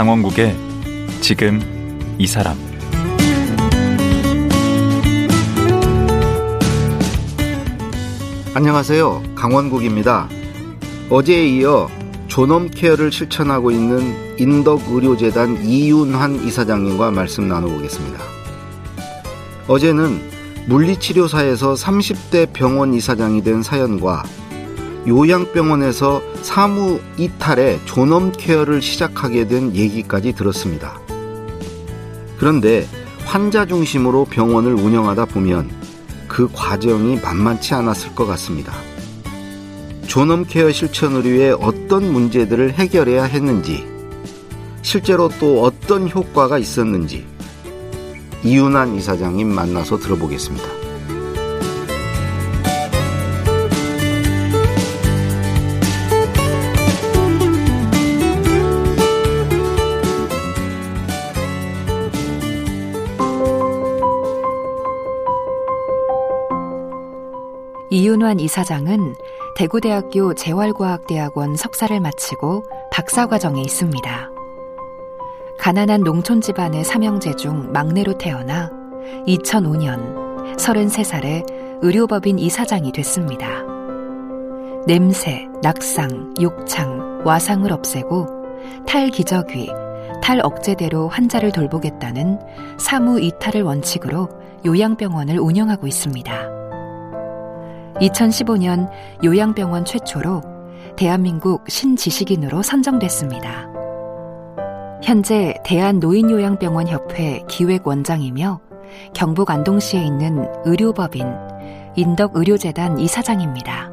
강원국의 지금 이 사람 안녕하세요. 강원국입니다. 어제에 이어 존엄 케어를 실천하고 있는 인덕의료재단 이윤환 이사장님과 말씀 나눠보겠습니다. 어제는 물리치료사에서 30대 병원 이사장이 된 사연과 요양병원에서 사무 이탈에 존엄 케어를 시작하게 된 얘기까지 들었습니다. 그런데 환자 중심으로 병원을 운영하다 보면 그 과정이 만만치 않았을 것 같습니다. 존엄 케어 실천을 위해 어떤 문제들을 해결해야 했는지, 실제로 또 어떤 효과가 있었는지, 이윤환 이사장님 만나서 들어보겠습니다. 이윤환 이사장은 대구대학교 재활과학대학원 석사를 마치고 박사과정에 있습니다. 가난한 농촌 집안의 삼형제 중 막내로 태어나 2005년 33살에 의료법인 이사장이 됐습니다. 냄새, 낙상, 욕창, 와상을 없애고 탈기저귀, 탈억제대로 환자를 돌보겠다는 사무 이탈을 원칙으로 요양병원을 운영하고 있습니다. 2015년 요양병원 최초로 대한민국 신지식인으로 선정됐습니다. 현재 대한노인요양병원협회 기획원장이며 경북 안동시에 있는 의료법인 인덕의료재단 이사장입니다.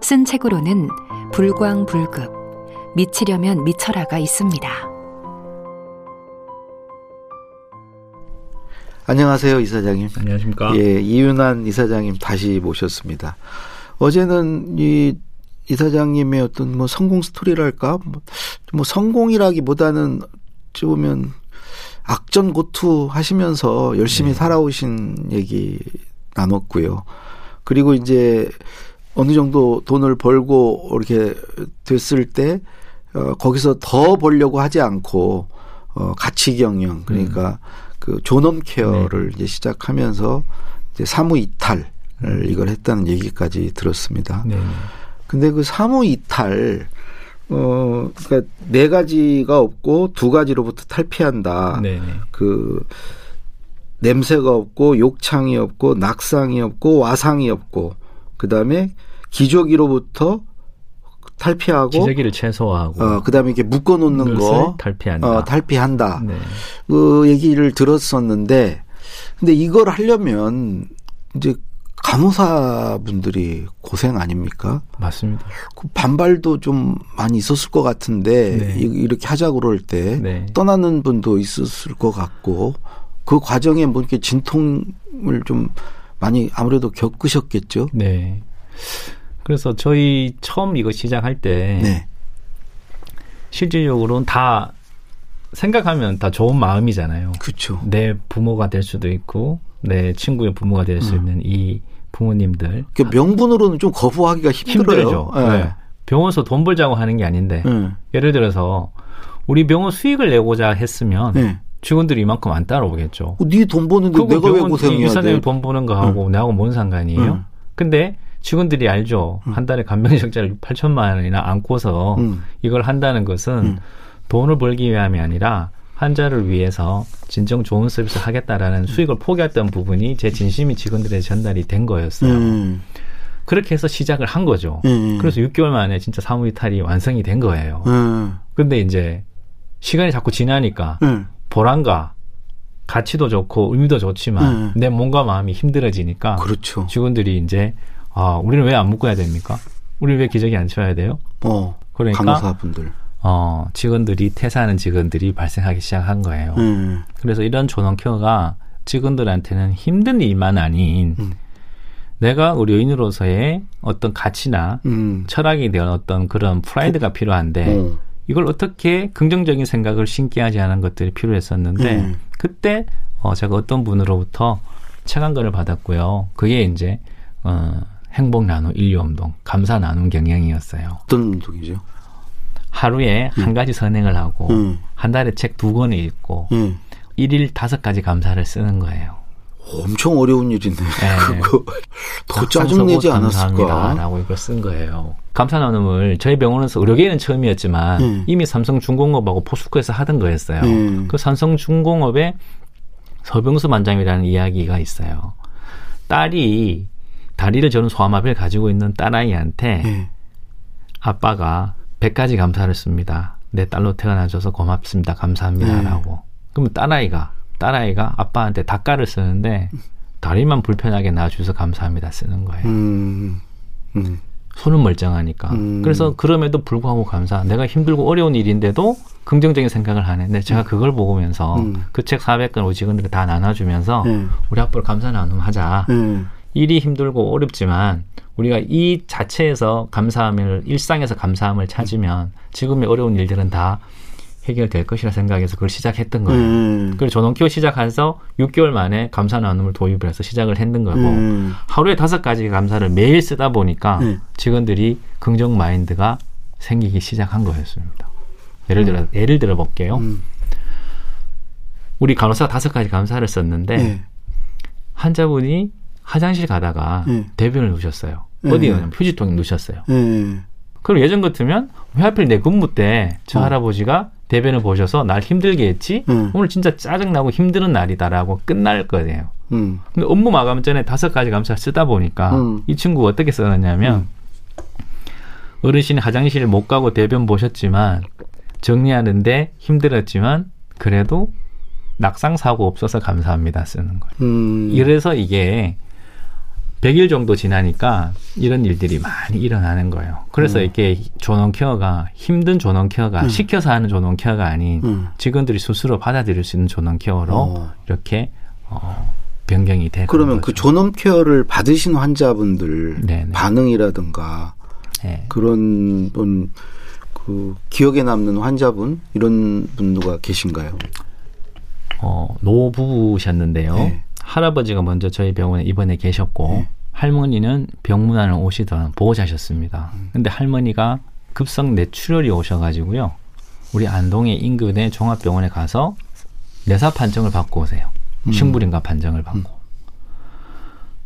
쓴 책으로는 불광불급, 미치려면 미쳐라가 있습니다. 안녕하세요, 이사장님. 안녕하십니까. 예, 이윤환 이사장님 다시 모셨습니다. 어제는 이 이사장님의 어떤 뭐 성공 스토리랄까? 뭐, 뭐 성공이라기보다는 어찌 보면 악전고투 하시면서 열심히 네. 살아오신 얘기 나눴고요. 그리고 이제 어느 정도 돈을 벌고 이렇게 됐을 때, 어, 거기서 더 벌려고 하지 않고, 어, 가치 경영, 그러니까 음. 그 존엄 케어를 네. 이제 시작하면서 이제 사무 이탈을 이걸 했다는 얘기까지 들었습니다. 네. 근데 그 사무 이탈 어 그러니까 네 가지가 없고 두 가지로부터 탈피한다. 네. 그 냄새가 없고 욕창이 없고 낙상이 없고 와상이 없고 그다음에 기저귀로부터 탈피하고 기저귀를 최소화하고 어, 그다음에 이렇게 묶어 놓는 거 탈피한다. 어, 탈피한다. 네. 그 얘기를 들었었는데 근데 이걸 하려면 이제 간호사분들이 고생 아닙니까? 맞습니다. 그 반발도 좀 많이 있었을 것 같은데 네. 이렇게 하자고 그럴 때 네. 떠나는 분도 있었을 것 같고 그 과정에 뭐 이렇게 진통을 좀 많이 아무래도 겪으셨겠죠. 네. 그래서 저희 처음 이거 시작할 때 네. 실질적으로는 다 생각하면 다 좋은 마음이잖아요. 그렇죠. 내 부모가 될 수도 있고 내 친구의 부모가 될수 음. 있는 이 부모님들. 그 명분으로는 좀 거부하기가 힘들어요. 힘들죠. 네. 네. 병원에서 돈 벌자고 하는 게 아닌데 네. 예를 들어서 우리 병원 수익을 내고자 했으면 네. 직원들이 이만큼 안 따라오겠죠. 어, 네돈 버는데 내가 왜 고생해야 돼? 돈 버는 거 하고 나하고 뭔 상관이에요? 근데 직원들이 알죠. 음. 한 달에 간병 적자를 8천만 원이나 안고서 음. 이걸 한다는 것은 음. 돈을 벌기 위함이 아니라 환자를 위해서 진정 좋은 서비스를 하겠다라는 음. 수익을 포기했던 부분이 제 진심이 직원들에 전달이 된 거였어요. 음. 그렇게 해서 시작을 한 거죠. 음. 그래서 6개월 만에 진짜 사무이탈이 완성이 된 거예요. 근데 이제 시간이 자꾸 지나니까 보람과 가치도 좋고 의미도 좋지만 내 몸과 마음이 힘들어지니까 그렇죠. 직원들이 이제 아, 우리는 왜 안 묶어야 됩니까? 우리 왜 기저귀 안 쳐야 돼요? 어. 그러니까 간호사분들. 어, 직원들이 퇴사하는 직원들이 발생하기 시작한 거예요. 음. 그래서 이런 존엄 케어가 직원들한테는 힘든 일만 아닌 음. 내가 의료인으로서의 어떤 가치나 음. 철학에 대한 어떤 그런 프라이드가 필요한데 어. 이걸 어떻게 긍정적인 생각을 신기 하지 않은 것들이 필요했었는데 음. 그때 어, 제가 어떤 분으로부터 책한 권을 받았고요. 그게 이제 어, 행복 나눔 인류 운동, 감사 나눔 경향이었어요. 어떤 운동이죠? 하루에 음. 한 가지 선행을 하고 음. 한 달에 책 두 권을 읽고 음. 일일 다섯 가지 감사를 쓰는 거예요. 엄청 어려운 일인데 네. 그거 더 짜증내지 않았을까라고 이걸 쓴 거예요. 감사 나눔을 저희 병원에서 의료계는 처음이었지만 음. 이미 삼성중공업하고 포스코에서 하던 거였어요. 음. 그 삼성중공업의 서병수 만장이라는 이야기가 있어요. 딸이 다리를 저는 소아마비를 가지고 있는 딸아이한테 음. 아빠가 100가지 감사를 씁니다. 내 딸로 태어나줘서 고맙습니다. 감사합니다라고. 그러면 딸아이가 딸아이가 아빠한테 닭가를 쓰는데 다리만 불편하게 놔주셔서 감사합니다 쓰는 거예요. 음. 음. 손은 멀쩡하니까. 음. 그래서 그럼에도 불구하고 감사. 내가 힘들고 어려운 일인데도 긍정적인 생각을 하네. 근데 제가 그걸 보면서 음. 그책 400권 우리 직원들이 다 나눠주면서 음. 우리 앞으로 감사 나눔 하자. 음. 일이 힘들고 어렵지만 우리가 이 자체에서 감사함을 일상에서 감사함을 찾으면 지금의 어려운 일들은 다 해결될 것이라 생각해서 그걸 시작했던 거예요. 음. 그리고 전원키오 시작해서 6개월 만에 감사 나눔을 도입을 해서 시작을 했는 거고 음. 하루에 다섯 가지 감사를 매일 쓰다 보니까 음. 직원들이 긍정 마인드가 생기기 시작한 거였습니다. 예를 들어 예를 들어 볼게요. 음. 우리 간호사 다섯 가지 감사를 썼는데 네. 환자분이 화장실 가다가 네. 대변을 누셨어요. 네. 어디에 휴지통에 누셨어요. 그럼 예전 같으면 왜 하필 내 근무 때저 어. 할아버지가 대변을 보셔서 날 힘들게 했지 음. 오늘 진짜 짜증나고 힘든 날이다라고 끝날 거예요. 음. 근데 업무 마감 전에 다섯 가지 감사 쓰다 보니까 음. 이 친구가 어떻게 써놨냐면 음. 어르신이 화장실 못 가고 대변 보셨지만 정리하는데 힘들었지만 그래도 낙상 사고 없어서 감사합니다 쓰는 거예요. 음. 이래서 이게 100일 정도 지나니까 이런 일들이 많이 일어나는 거예요. 그래서 음. 이게 존엄 케어가 힘든 존엄 케어가 음. 시켜서 하는 존엄 케어가 아닌 음. 직원들이 스스로 받아들일 수 있는 존엄 케어로 어. 이렇게 어, 변경이 되는 그러면 그 거죠. 그 존엄 케어를 받으신 환자분들 네네. 반응이라든가 네. 그런 분, 그 기억에 남는 환자분 이런 분들가 계신가요? 어, 노부부셨는데요. 네. 할아버지가 먼저 저희 병원에 입원해 계셨고 네. 할머니는 병문안을 오시던 보호자셨습니다. 음. 근데 할머니가 급성 뇌출혈이 오셔가지고요. 우리 안동의 인근의 종합병원에 가서 뇌사 판정을 받고 오세요. 음. 식물인가 판정을 받고. 음.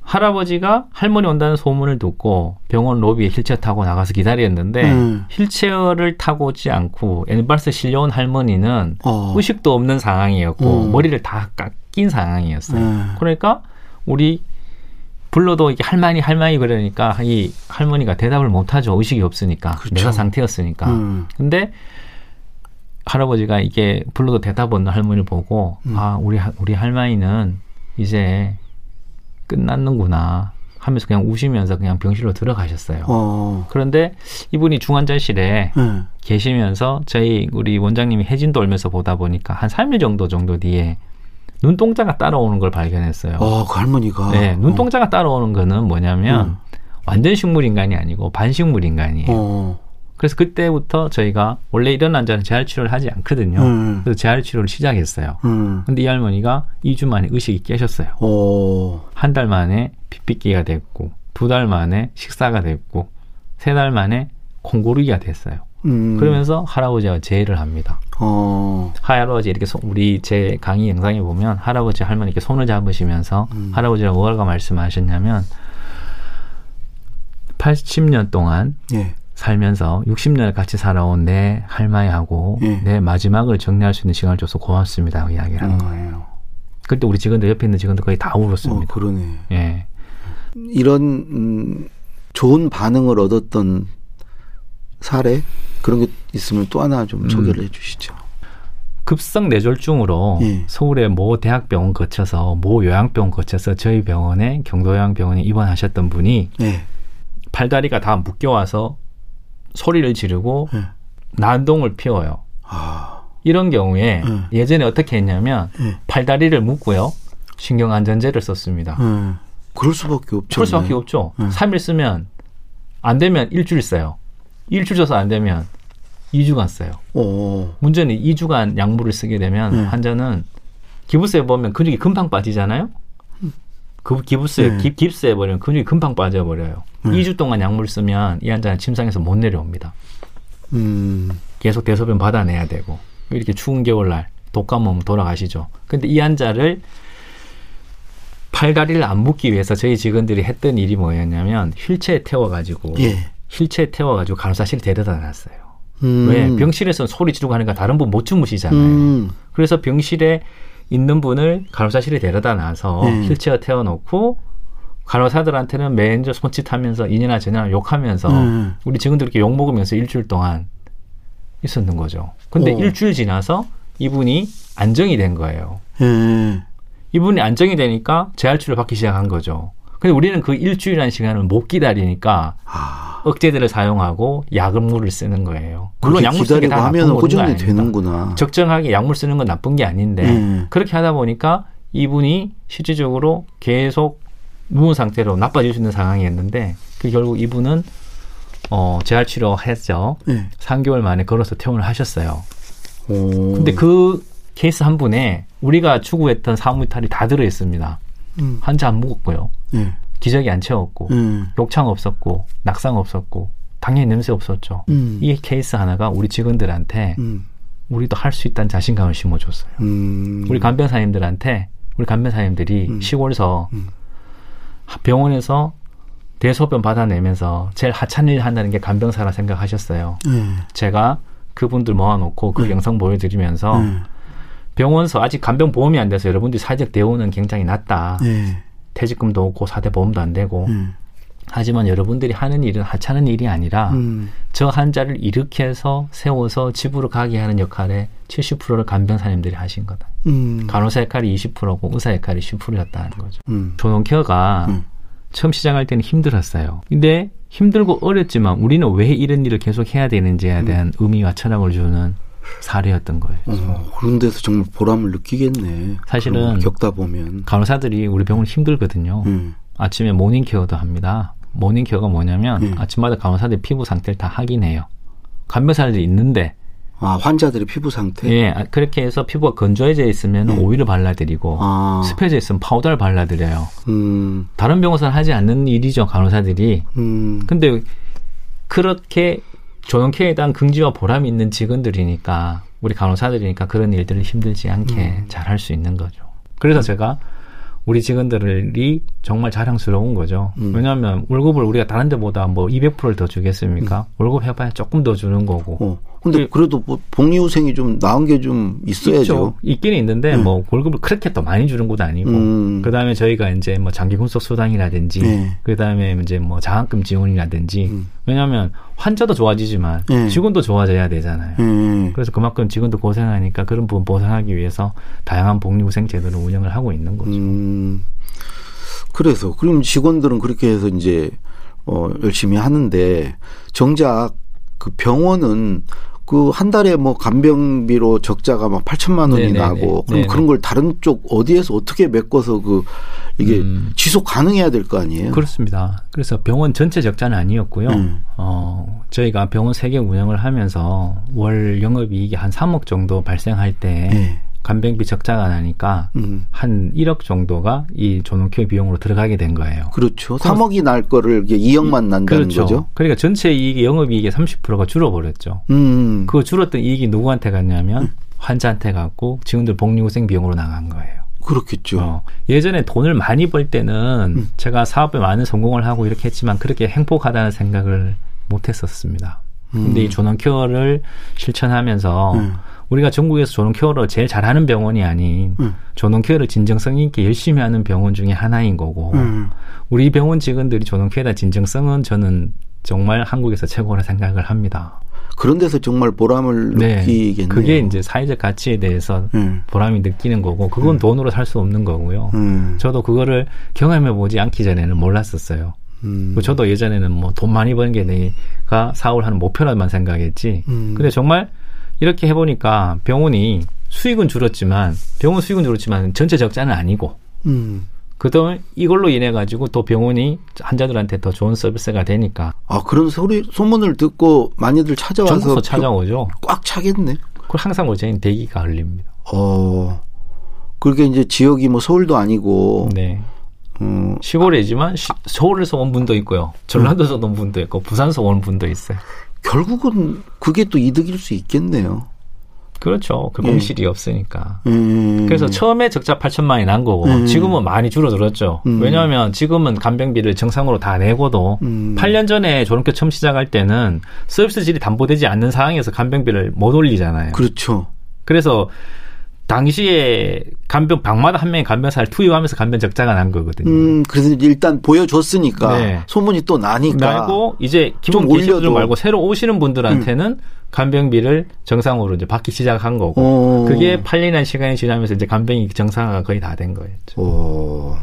할아버지가 할머니 온다는 소문을 듣고 병원 로비에 휠체어 타고 나가서 기다렸는데 음. 휠체어를 타고 오지 않고 앰뷸런스 실려온 할머니는 어. 의식도 없는 상황이었고 어. 머리를 다 깎 인 상황이었어요. 음. 그러니까 우리 불러도 이게 할머니 할머니 그러니까 이 할머니가 대답을 못하죠 의식이 없으니까 그렇죠. 뇌사 상태였으니까. 음. 근데 할아버지가 이게 불러도 대답 없는 할머니를 보고 음. 아 우리 우리 할머니는 이제 끝났는구나 하면서 그냥 우시면서 그냥 병실로 들어가셨어요. 어. 그런데 이분이 중환자실에 네. 계시면서 저희 우리 원장님이 해진 돌면서 보다 보니까 한 3일 정도 정도 뒤에 눈동자가 따라오는 걸 발견했어요. 어, 그 할머니가. 네, 눈동자가 어. 따라오는 거는 뭐냐면 음. 완전 식물 인간이 아니고 반식물 인간이에요. 어. 그래서 그때부터 저희가 원래 이런 환자는 재활 치료를 하지 않거든요. 음. 그래서 재활 치료를 시작했어요. 음. 근데 이 할머니가 2주 만에 의식이 깨셨어요. 한 달 만에 핏빛기가 됐고, 두 달 만에 식사가 됐고, 세 달 만에 콩고르기가 됐어요. 음. 그러면서 할아버지와 제의를 합니다. 어. 할아버지 이렇게 소, 우리 제 강의 영상에 보면 할아버지 할머니 이렇게 손을 잡으시면서 음. 할아버지가 뭐라고 말씀하셨냐면 80년 동안 예. 살면서 60년을 같이 살아온 내 할머니하고 예. 내 마지막을 정리할 수 있는 시간을 줘서 고맙습니다. 이야기를 한 음. 거예요. 그때 우리 직원들 옆에 있는 직원들 거의 다 울었습니다. 어, 그러네. 예. 이런 음, 좋은 반응을 얻었던 사례 그런 게 있으면 또 하나 좀 음. 소개를 해주시죠. 급성 뇌졸중으로 예. 서울의 모 대학병원 거쳐서 모 요양병원 거쳐서 저희 병원에 경도요양병원에 입원하셨던 분이 예. 팔다리가 다 묶여와서 소리를 지르고 네. 난동을 피워요. 아. 이런 경우에 네. 예전에 어떻게 했냐면 네. 팔다리를 묶고요. 신경 안전제를 썼습니다. 그럴 수밖에 없죠. 그럴 수밖에 없죠. 네. 3일 쓰면 안 되면 일주일 써요. 일주일 써서 안 되면 2주간 써요. 오. 문제는 2주간 약물을 쓰게 되면 네. 환자는 기부스에 보면 근육이 금방 빠지잖아요. 그 기부스에 네. 깁스에 버리면 근육이 금방 빠져버려요. 네. 2주 동안 약물 쓰면 이 환자는 침상에서 못 내려옵니다. 음. 계속 대소변 받아내야 되고 이렇게 추운 겨울날 독감 오면 돌아가시죠. 근데 이 환자를 팔다리를 안 묶기 위해서 저희 직원들이 했던 일이 뭐였냐면 휠체어에 태워가지고 예. 휠체어에 태워가지고 간호사실 데려다 놨어요. 음. 왜 병실에서는 소리 지르고 하니까 다른 분 못 주무시잖아요. 음. 그래서 병실에 있는 분을 간호사실에 데려다 놔서 음. 휠체어 태워놓고 간호사들한테는 매니저 손짓하면서 이년아 저년아 욕하면서 음. 우리 직원들 이렇게 욕 먹으면서 일주일 동안 있었는 거죠. 근데 오. 일주일 지나서 이분이 안정이 된 거예요. 음. 이분이 안정이 되니까 재활치료를 받기 시작한 거죠. 근데 우리는 그 일주일이라는 시간을 못 기다리니까 아. 억제제를 사용하고 약물을 쓰는 거예요. 물론 약물 쓰는 게 다 나쁜 호전이 되는구나. 적정하게 약물 쓰는 건 나쁜 게 아닌데 음. 그렇게 하다 보니까 이분이 실질적으로 계속 누운 상태로 나빠질 수 있는 상황이었는데 그 결국 이분은 어 재활 치료했죠. 네. 3개월 만에 걸어서 퇴원을 하셨어요. 오. 근데 그 케이스 한 분에 우리가 추구했던 사무이탈이 다 들어 있습니다. 음. 환자 안 묵었고요. 네. 기저귀 안 채웠고 음. 욕창 없었고 낙상 없었고 당연히 냄새 없었죠. 음. 이 케이스 하나가 우리 직원들한테 음. 우리도 할 수 있다는 자신감을 심어줬어요. 음. 우리 간병사님들한테 우리 간병사님들이 음. 시골에서 병원에서 대소변 받아내면서 제일 하찮은 일 한다는 게 간병사라 생각하셨어요. 네. 제가 그분들 모아놓고 그 네. 영상 보여드리면서 네. 병원서 아직 간병 보험이 안 돼서 여러분들이 사회적 대우는 굉장히 낮다. 네. 퇴직금도 없고 사대 보험도 안 되고. 음. 하지만 여러분들이 하는 일은 하찮은 일이 아니라 음. 저 환자를 일으켜서 세워서 집으로 가게 하는 역할에 70%를 간병사님들이 하신 거다. 음. 간호사 역할이 20%고 의사 역할이 10%였다는 거죠. 음. 조농케어가 음. 처음 시작할 때는 힘들었어요. 근데 힘들고 어렵지만 우리는 왜 이런 일을 계속 해야 되는지에 음. 대한 의미와 철학을 주는 사례였던 거예요. 어, 그런 데서 정말 보람을 느끼겠네. 사실은 겪다 보면 간호사들이 우리 병원 힘들거든요. 음. 아침에 morning care도 합니다. 모닝 케어가 뭐냐면 음. 아침마다 간호사들 피부 상태를 다 확인해요. 간병사들이 있는데 아, 환자들의 피부 상태? 예, 아, 그렇게 해서 피부가 건조해져 있으면 음. 오일을 발라드리고, 아. 습해져 있으면 파우더를 발라드려요. 음. 다른 병원에서는 하지 않는 일이죠, 간호사들이. 음. 근데 그렇게 조영케에 대한 긍지와 보람이 있는 직원들이니까, 우리 간호사들이니까 그런 일들을 힘들지 않게 음. 잘할 수 있는 거죠. 그래서 제가 우리 직원들이 정말 자랑스러운 거죠. 음. 왜냐하면 월급을 우리가 다른 데보다 뭐 200%를 더 주겠습니까? 음. 월급 해봐야 조금 더 주는 거고. 어. 근데 그, 래도 뭐 복리후생이 좀 나은 게 좀 있어야죠. 있죠. 있기는 있는데 음. 뭐 월급을 그렇게 또 많이 주는 것도 아니고. 음. 그다음에 저희가 이제 뭐 장기 군속 수당이라든지 네. 그다음에 이제 뭐 장학금 지원이라든지 음. 왜냐하면 환자도 좋아지지만 네. 직원도 좋아져야 되잖아요. 네. 그래서 그만큼 직원도 고생하니까 그런 부분 보상하기 위해서 다양한 복리후생 제도를 운영을 하고 있는 거죠. 음. 그래서 그럼 직원들은 그렇게 해서 이제 어 열심히 하는데 정작 그 병원은 그한 달에 뭐 간병비로 적자가 막 8천만 원이 네네네. 나고 그럼 네네. 그런 걸 다른 쪽 어디에서 어떻게 메꿔서 그 이게 음. 지속 가능해야 될 거 아니에요? 그렇습니다. 그래서 병원 전체 적자는 아니었고요. 음. 어, 저희가 병원 세 개 운영을 하면서 월 영업이익이 한 3억 정도 발생할 때 네. 간병비 적자가 나니까 음. 한 1억 정도가 이 조농케어 비용으로 들어가게 된 거예요. 그렇죠. 3억이 날 거를 2억만 난다는 그렇죠. 거죠. 그러니까 전체 이익이 영업이익의 30%가 줄어버렸죠. 음. 그 줄었던 이익이 누구한테 갔냐면 음. 환자한테 갔고 직원들 복리후생 비용으로 나간 거예요. 그렇겠죠. 어, 예전에 돈을 많이 벌 때는 음. 제가 사업에 많은 성공을 하고 이렇게 했지만 그렇게 행복하다는 생각을 못 했었습니다. 근데 이 음. 조농케어를 실천하면서 음. 우리가 전국에서 조농 케어를 제일 잘하는 병원이 아닌 음. 조농 케어를 진정성 있게 열심히 하는 병원 중에 하나인 거고 음. 우리 병원 직원들이 조농 케어다 진정성은 저는 정말 한국에서 최고라 생각을 합니다. 그런 데서 정말 보람을 네, 느끼겠네요. 그게 이제 사회적 가치에 대해서 음. 보람이 느끼는 거고 그건 음. 돈으로 살 수 없는 거고요. 음. 저도 그거를 경험해 보지 않기 전에는 몰랐었어요. 음. 저도 예전에는 뭐 돈 많이 버는 게 내가 사업을 하는 목표라만 생각했지. 음. 근데 정말 이렇게 해보니까 병원이 수익은 줄었지만 병원 수익은 줄었지만 전체 적자는 아니고 음. 그다음에 이걸로 인해 가지고 또 병원이 환자들한테 더 좋은 서비스가 되니까 아 그런 소리 소문을 듣고 많이들 찾아와서 찾아오죠. 꽉 차겠네. 그 항상 오전에 대기가 흘립니다. 어. 그렇게 이제 지역이 뭐 서울도 아니고 네. 음. 시골이지만 시, 서울에서 온 분도 있고요. 전라도에서 온 분도 있고 부산에서 온 분도 있어요. 결국은 그게 또 이득일 수 있겠네요. 그렇죠. 그 예. 공실이 없으니까. 음. 그래서 처음에 적자 8천만이 난 거고 음. 지금은 많이 줄어들었죠. 음. 왜냐하면 지금은 간병비를 정상으로 다 내고도 음. 8년 전에 조롱교 처음 시작할 때는 서비스 질이 담보되지 않는 상황에서 간병비를 못 올리잖아요. 그렇죠. 그래서 당시에 간병 방마다 한 명의 간병사를 투입하면서 간병 적자가 난 거거든요. 음, 그래서 일단 보여줬으니까 네. 소문이 또 나니까. 말고 이제 좀 기본. 음. 말고 새로 오시는 분들한테는 간병비를 정상으로 이제 받기 시작한 거고 어. 그게 8년이라는 시간이 지나면서 이제 간병이 정상화가 거의 다 된 거였죠. 오.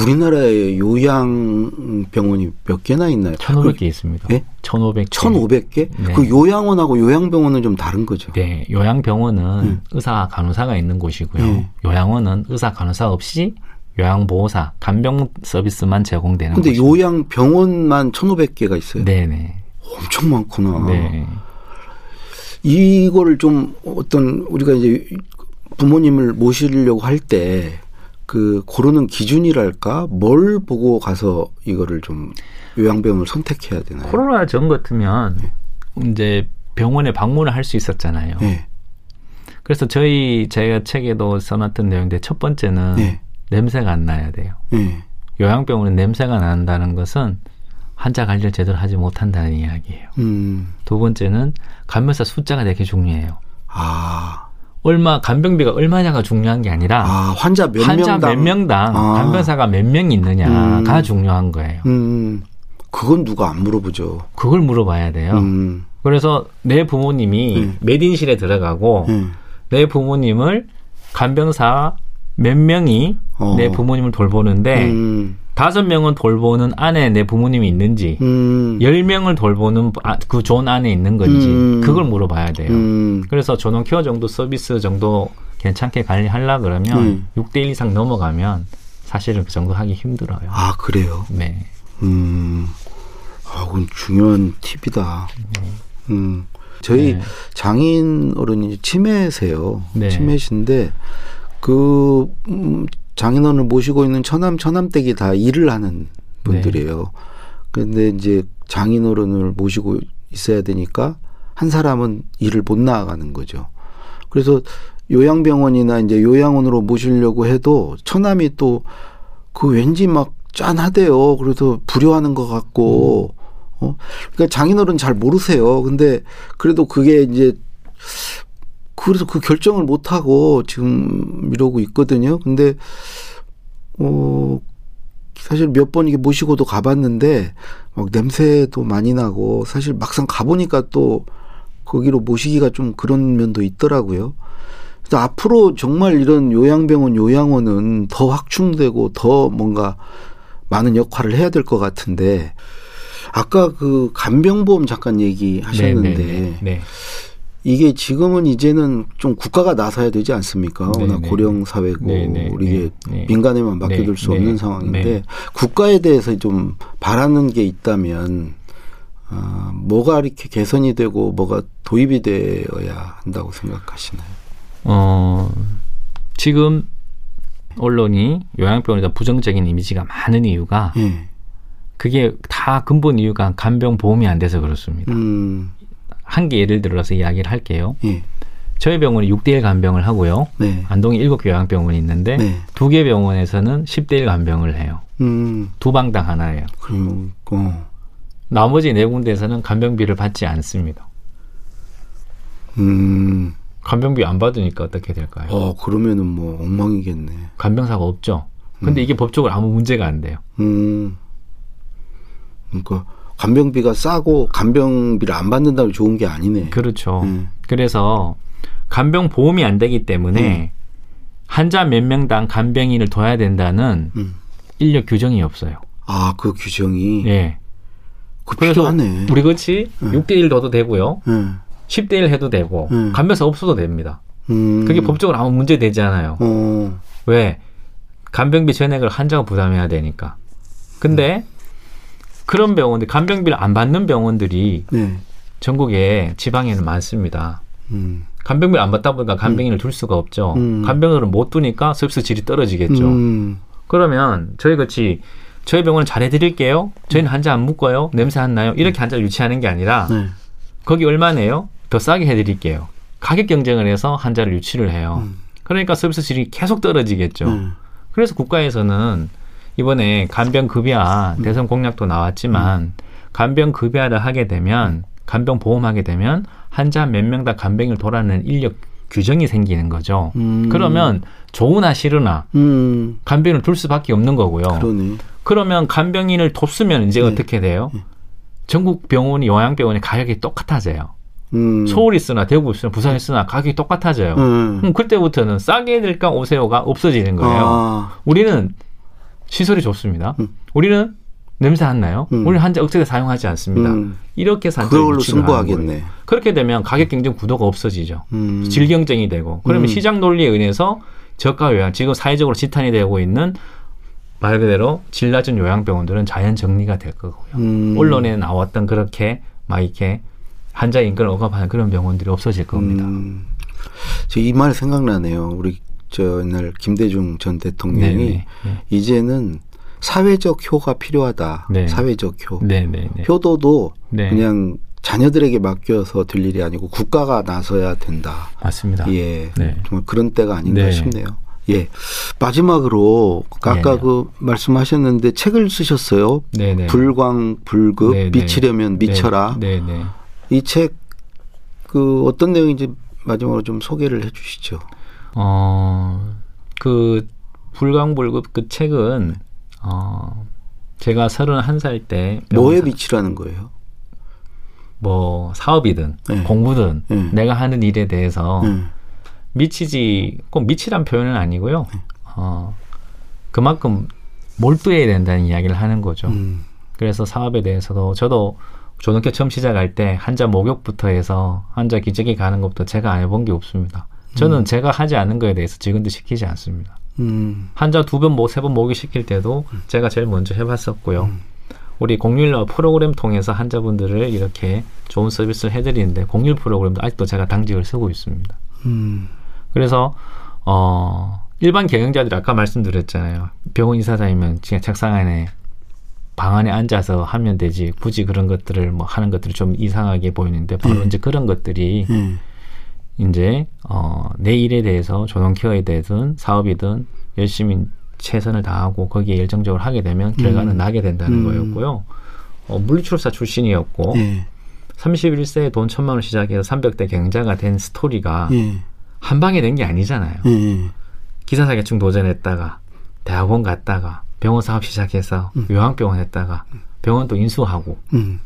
우리나라에 요양병원이 몇 개나 있나요? 1,500개 있습니다. 예? 1,500개. 1,500개? 네. 그 요양원하고 요양병원은 좀 다른 거죠. 네, 요양병원은 음. 의사 간호사가 있는 곳이고요. 네. 요양원은 의사 간호사 없이 요양보호사 간병 서비스만 제공되는 근데 곳입니다. 요양병원만 1,500개가 있어요. 네네. 엄청 많구나. 네. 이거를 좀 어떤 우리가 이제 부모님을 모시려고 할 때 그 고르는 기준이랄까 뭘 보고 가서 이거를 좀 요양병원을 선택해야 되나요? 코로나 전 같으면 이제 병원에 방문을 할 수 있었잖아요. 네. 그래서 저희 제가 책에도 써놨던 내용인데 첫 번째는 네. 냄새가 안 나야 돼요. 네. 요양병원은 냄새가 난다는 것은 환자 관리를 제대로 하지 못한다는 이야기예요. 음. 두 번째는 간병사 숫자가 되게 중요해요. 아. 얼마 간병비가 얼마냐가 중요한 게 아니라 아, 환자 몇 환자 명당 몇 명당 아. 간병사가 몇명 있느냐가 음. 중요한 거예요. 음. 그건 누가 안 물어보죠. 그걸 물어봐야 돼요. 음. 그래서 내 부모님이 음. 매딘실에 들어가고 음. 내 부모님을 간병사 몇 명이 어. 내 부모님을 돌보는데 음. 다섯 명은 돌보는 안에 내 부모님이 있는지 음. 열 명을 돌보는 아, 그존 안에 있는 건지 음. 그걸 물어봐야 돼요. 음. 그래서 전원 케어 정도 서비스 정도 괜찮게 관리하려 그러면 음. 6대1 이상 넘어가면 사실은 그 정도 하기 힘들어요. 아, 그래요. 네. 음. 아, 그건 중요한 팁이다. 음. 저희 네. 장인 어른이 치매세요. 네. 치매신데 그 음, 장인어른을 모시고 있는 처남 처남댁이 다 일을 하는 분들이에요. 근데 이제 장인어른을 모시고 있어야 되니까 한 사람은 일을 못 나가는 거죠. 그래서 요양병원이나 이제 요양원으로 모시려고 해도 처남이 또 그 왠지 막 짠하대요. 그래서 불효하는 것 같고, 어, 그러니까 장인어른 잘 모르세요. 근데 그래도 그게 이제 그래서 그 결정을 못 하고 지금 이러고 있거든요. 근데 어 사실 몇 번 이게 모시고도 가봤는데 막 냄새도 많이 나고 사실 막상 가보니까 또 거기로 모시기가 좀 그런 면도 있더라고요. 그래서 앞으로 정말 이런 요양병원, 요양원은 더 확충되고 더 뭔가 많은 역할을 해야 될 것 같은데 아까 그 간병보험 잠깐 얘기하셨는데 네, 네, 네. 이게 지금은 이제는 좀 국가가 나서야 되지 않습니까? 네, 워낙 네. 고령 사회고 네, 네, 이게 네, 네. 민간에만 맡겨둘 네, 수 네, 없는 상황인데 네. 국가에 대해서 좀 바라는 게 있다면 어, 뭐가 이렇게 개선이 되고 뭐가 도입이 되어야 한다고 생각하시나요? 어, 지금 언론이 요양병원에 대한 부정적인 이미지가 많은 이유가 예. 그게 다 근본 이유가 간병 보험이 안 돼서 그렇습니다. 음, 한 개 예를 들어서 이야기를 할게요. 예. 저희 병원이 6대1 간병을 하고요. 네. 안동에 7개 요양병원이 있는데 네. 두개 병원에서는 10대1 간병을 해요. 음, 두 방당 하나예요. 그리고, 어, 나머지 네 군데에서는 간병비를 받지 않습니다. 음, 간병비 안 받으니까 어떻게 될까요? 어, 그러면은 뭐 엉망이겠네. 간병사가 없죠. 근데 이게 법적으로 아무 문제가 안 돼요. 음, 그러니까 간병비가 싸고 간병비를 안 받는다면 좋은 게 아니네. 그렇죠. 음. 그래서 간병 보험이 안 되기 때문에 환자 몇 명당 간병인을 둬야 된다는 음. 인력 규정이 없어요. 아, 그 규정이 예. 그 그래서 필요하네. 우리 같이 음. 6대1 둬도 되고요. 예. 10대 1 해도 되고 음. 간병사 없어도 됩니다. 음. 그게 법적으로 아무 문제 되지 않아요. 어. 왜? 간병비 전액을 환자가 부담해야 되니까. 근데 그런 병원들 간병비를 안 받는 병원들이 네. 전국에 지방에는 많습니다. 음. 간병비를 안 받다 보니까 간병인을 둘 수가 없죠. 음. 간병인을 못 두니까 서비스 질이 떨어지겠죠. 음. 그러면 저희 같이 저희 병원은 잘해드릴게요. 저희는 환자 안 묶어요. 냄새 안 나요. 이렇게 환자를 유치하는 게 아니라 네. 거기 얼마네요? 더 싸게 해드릴게요. 가격 경쟁을 해서 환자를 유치를 해요. 음. 그러니까 서비스 질이 계속 떨어지겠죠. 음. 그래서 국가에서는 이번에 간병 급여화 음. 대선 공약도 나왔지만 간병 급여화를 하게 되면 간병 보험하게 되면 환자 몇 명 다 간병을 돌아내는 인력 규정이 생기는 거죠. 음. 그러면 좋으나 싫으나 음. 간병을 둘 수밖에 없는 거고요. 그러네. 그러면 간병인을 돕으면 이제 네. 어떻게 돼요? 전국 병원이 요양병원의 가격이 똑같아져요. 음. 서울이 쓰나 대구 쓰나 부산이 쓰나 가격이 똑같아져요. 음. 그럼 그때부터는 싸게 해드릴까 오세요가 없어지는 거예요. 아. 우리는 시설이 좋습니다. 음. 우리는 냄새 안 나요. 음. 우리는 환자 억제에 사용하지 않습니다. 음. 이렇게 산자 그걸로 승부하겠네. 그렇게 되면 가격 경쟁 구도가 없어지죠. 음. 질 경쟁이 되고 그러면 음. 시장 논리에 의해서 저가 요양 지금 사회적으로 지탄이 되고 있는 말 그대로 질 낮은 요양병원들은 자연 정리가 될 거고요. 음. 언론에 나왔던 그렇게 막 이렇게 환자 인권을 억압하는 그런 병원들이 없어질 겁니다. 음. 저이 말 생각나네요. 우리 저 옛날 김대중 전 대통령이 네네. 네. 이제는 사회적 효가 필요하다. 네. 사회적 효. 네네네. 효도도 네. 그냥 자녀들에게 맡겨서 될 일이 아니고 국가가 나서야 된다. 맞습니다. 예. 네. 정말 그런 때가 아닌가 네. 싶네요. 예. 마지막으로 아까 예. 그 말씀하셨는데 책을 쓰셨어요. 네네. 불광 불급 네네. 미치려면 미쳐라. 네, 네. 이책 그 어떤 내용인지 마지막으로 좀 소개를 해 주시죠. 어, 그 불광불급 그 책은 어, 제가 31살 때 뭐에 미치라는 거예요? 뭐 사업이든 네. 공부든 네. 내가 하는 일에 대해서 음. 미치지 꼭 미치란 표현은 아니고요. 네. 어, 그만큼 몰두해야 된다는 이야기를 하는 거죠. 음. 그래서 사업에 대해서도 저도 조능캐 처음 시작할 때 환자 목욕부터 해서 환자 기저귀 가는 것부터 제가 안 해본 게 없습니다. 저는 제가 하지 않는 거에 대해서 직원도 시키지 않습니다. 음. 환자 두 번, 뭐 세번 목욕 시킬 때도 제가 제일 먼저 해봤었고요. 우리 공률 프로그램 통해서 환자분들을 이렇게 좋은 서비스를 해드리는데 공률 프로그램도 아직도 제가 당직을 쓰고 있습니다. 음. 그래서 어 일반 경영자들 아까 말씀드렸잖아요. 병원 이사장이면 그냥 책상 안에 방 안에 앉아서 하면 되지 굳이 그런 것들을 뭐 하는 것들이 좀 이상하게 보이는데 바로 이제 그런 것들이 음. 이제 어, 내 일에 대해서 조농케어에 대해서는 사업이든 열심히 최선을 다하고 거기에 열정적으로 하게 되면 결과는 음. 나게 된다는 음. 거였고요. 어, 물리치료사 출신이었고 예. 31세에 돈 천만 원 시작해서 300대 경자가 된 스토리가 예. 한 방에 된 게 아니잖아요. 예. 기사 자격증 도전했다가 대학원 갔다가 병원 사업 시작해서 요양병원 했다가 병원 또 인수하고 음.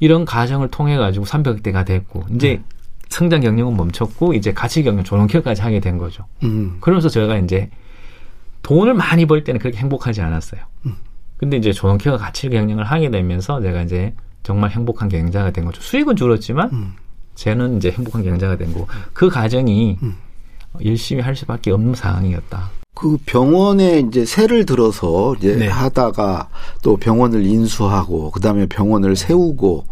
이런 과정을 통해 가지고 300대가 됐고 이제 성장 경영은 멈췄고 이제 가치 경영 조롱케어까지 하게 된 거죠. 음. 그러면서 제가 이제 돈을 많이 벌 때는 그렇게 행복하지 않았어요. 근데 이제 조롱케어 가치 경영을 하게 되면서 제가 이제 정말 행복한 경영자가 된 거죠. 수익은 줄었지만 음. 저는 이제 행복한 경영자가 된 거고 그 과정이 열심히 할 수밖에 없는 상황이었다. 그 병원에 이제 세를 들어서 이제 네. 하다가 또 병원을 인수하고 그다음에 병원을 세우고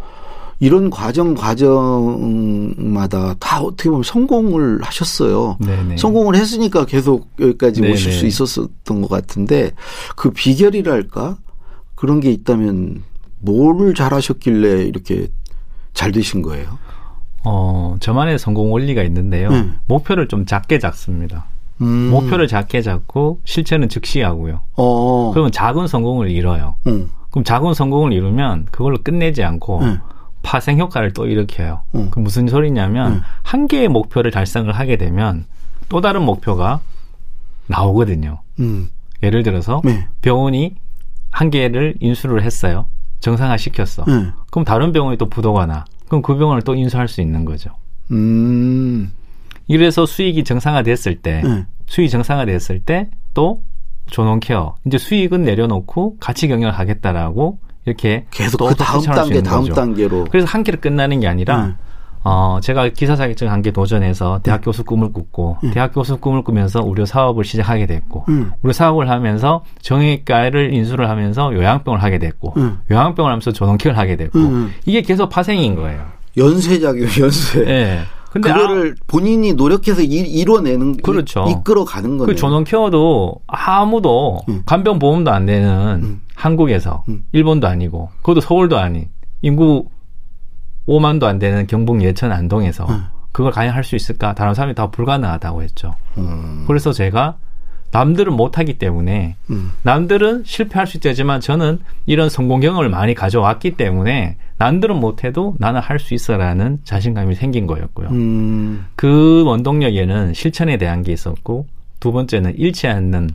이런 과정 과정마다 다 어떻게 보면 성공을 하셨어요. 네네. 성공을 했으니까 계속 여기까지 네네. 오실 수 있었던 것 같은데 그 비결이랄까 그런 게 있다면 뭐를 잘하셨길래 이렇게 잘 되신 거예요? 어, 저만의 성공 원리가 있는데요. 음. 목표를 좀 작게 잡습니다. 음. 목표를 작게 잡고 실천은 즉시 하고요. 어. 그러면 작은 성공을 이뤄요. 응. 그럼 작은 성공을 이루면 그걸로 끝내지 않고 응. 파생 효과를 또 일으켜요. 응. 그 무슨 소리냐면 응. 한 개의 목표를 달성을 하게 되면 또 다른 목표가 나오거든요. 음. 예를 들어서 네. 병원이 한 개를 인수를 했어요. 정상화 시켰어. 네. 그럼 다른 병원이 또 부도가 나. 그럼 그 병원을 또 인수할 수 있는 거죠. 음. 이래서 수익이 정상화됐을 때, 네. 수익이 정상화됐을 때또 조농케어 이제 수익은 내려놓고 가치 경영을 하겠다라고 이렇게 계속 또그 다음 단계 다음 거죠. 단계로 그래서 한 개로 끝나는 게 아니라 네. 어 제가 기사 자격증 한개 도전해서 대학 교수 꿈을 꿨고 대학 교수 꿈을 꾸면서 의료 사업을 시작하게 됐고 음. 의료 사업을 하면서 정형외과를 인수를 하면서 요양병을 하게 됐고 음. 요양병을 하면서 조농케어를 하게 됐고 음. 이게 계속 파생인 거예요. 연쇄작용 연쇄. 예. 근데 그거를 아, 본인이 노력해서 이, 뤄내는 그렇죠. 이끌어 가는 거예요. 그 조농케어도 아무도 음. 간병 보험도 안 되는 음. 한국에서 음. 일본도 아니고 그것도 서울도 아닌 인구 5만도 안 되는 경북 예천 안동에서 음. 그걸 과연 할 수 있을까? 다른 사람이 다 불가능하다고 했죠. 음. 그래서 제가 남들은 못하기 때문에 음. 남들은 실패할 수 있지만 저는 이런 성공 경험을 많이 가져왔기 때문에 남들은 못해도 나는 할 수 있어라는 자신감이 생긴 거였고요. 음. 그 원동력에는 실천에 대한 게 있었고 두 번째는 잃지 않는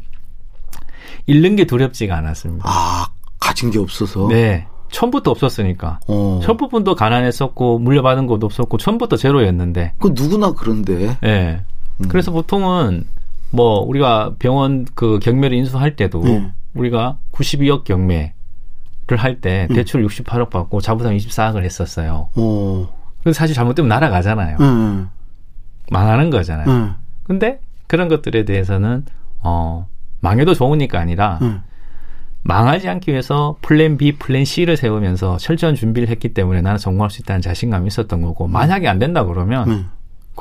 잃는 게 두렵지가 않았습니다. 아 가진 게 없어서. 네. 처음부터 없었으니까. 어. 첫 부분도 가난했었고 물려받은 것도 없었고 처음부터 제로였는데. 그 누구나 그런데. 네. 음. 그래서 보통은 뭐 우리가 병원 그 경매를 인수할 때도 음. 우리가 92억 경매를 할때 음. 대출 68억 받고 자부상 24억을 했었어요. 오. 근데 사실 잘못되면 날아가잖아요. 음. 망하는 거잖아요. 음. 근데 그런 것들에 대해서는 어 망해도 좋으니까 아니라 음. 망하지 않기 위해서 plan B, plan C를 세우면서 철저한 준비를 했기 때문에 나는 성공할 수 있다는 자신감이 있었던 거고 만약에 안 된다 그러면 음.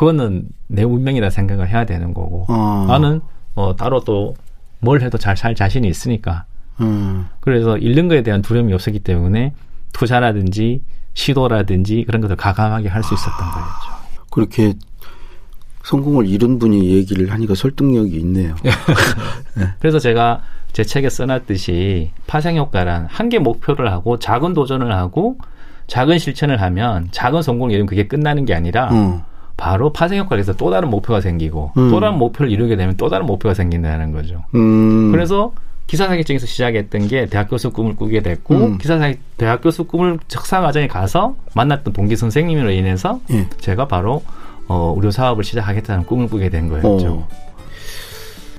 그거는 내 운명이라 생각을 해야 되는 거고 어. 나는 어, 따로 또 뭘 해도 잘 살 자신이 있으니까 음. 그래서 잃는 거에 대한 두려움이 없었기 때문에 투자라든지 시도라든지 그런 것을 과감하게 할 수 있었던 아. 거였죠. 그렇게 성공을 이룬 분이 얘기를 하니까 설득력이 있네요. 네. 그래서 제가 제 책에 써놨듯이 파생효과란 한 개 목표를 하고 작은 도전을 하고 작은 실천을 하면 작은 성공을 이루면 그게 끝나는 게 아니라 음. 바로 파생 효과를 해서 또 다른 목표가 생기고 음. 또 다른 목표를 이루게 되면 또 다른 목표가 생긴다는 거죠. 음. 그래서 기사사기증에서 시작했던 게 대학 교수 꿈을 꾸게 됐고 음. 기사사기 대학 교수 꿈을 석사 과정에 가서 만났던 동기 선생님으로 인해서 예. 제가 바로 어, 의료 사업을 시작하겠다는 꿈을 꾸게 된 거였죠.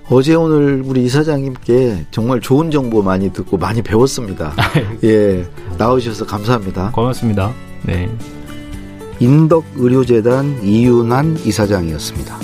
어. 제 오늘 우리 이사장님께 정말 좋은 정보 많이 듣고 많이 배웠습니다. 예, 나오셔서 감사합니다. 고맙습니다. 네. 인덕의료재단 이윤환 이사장이었습니다.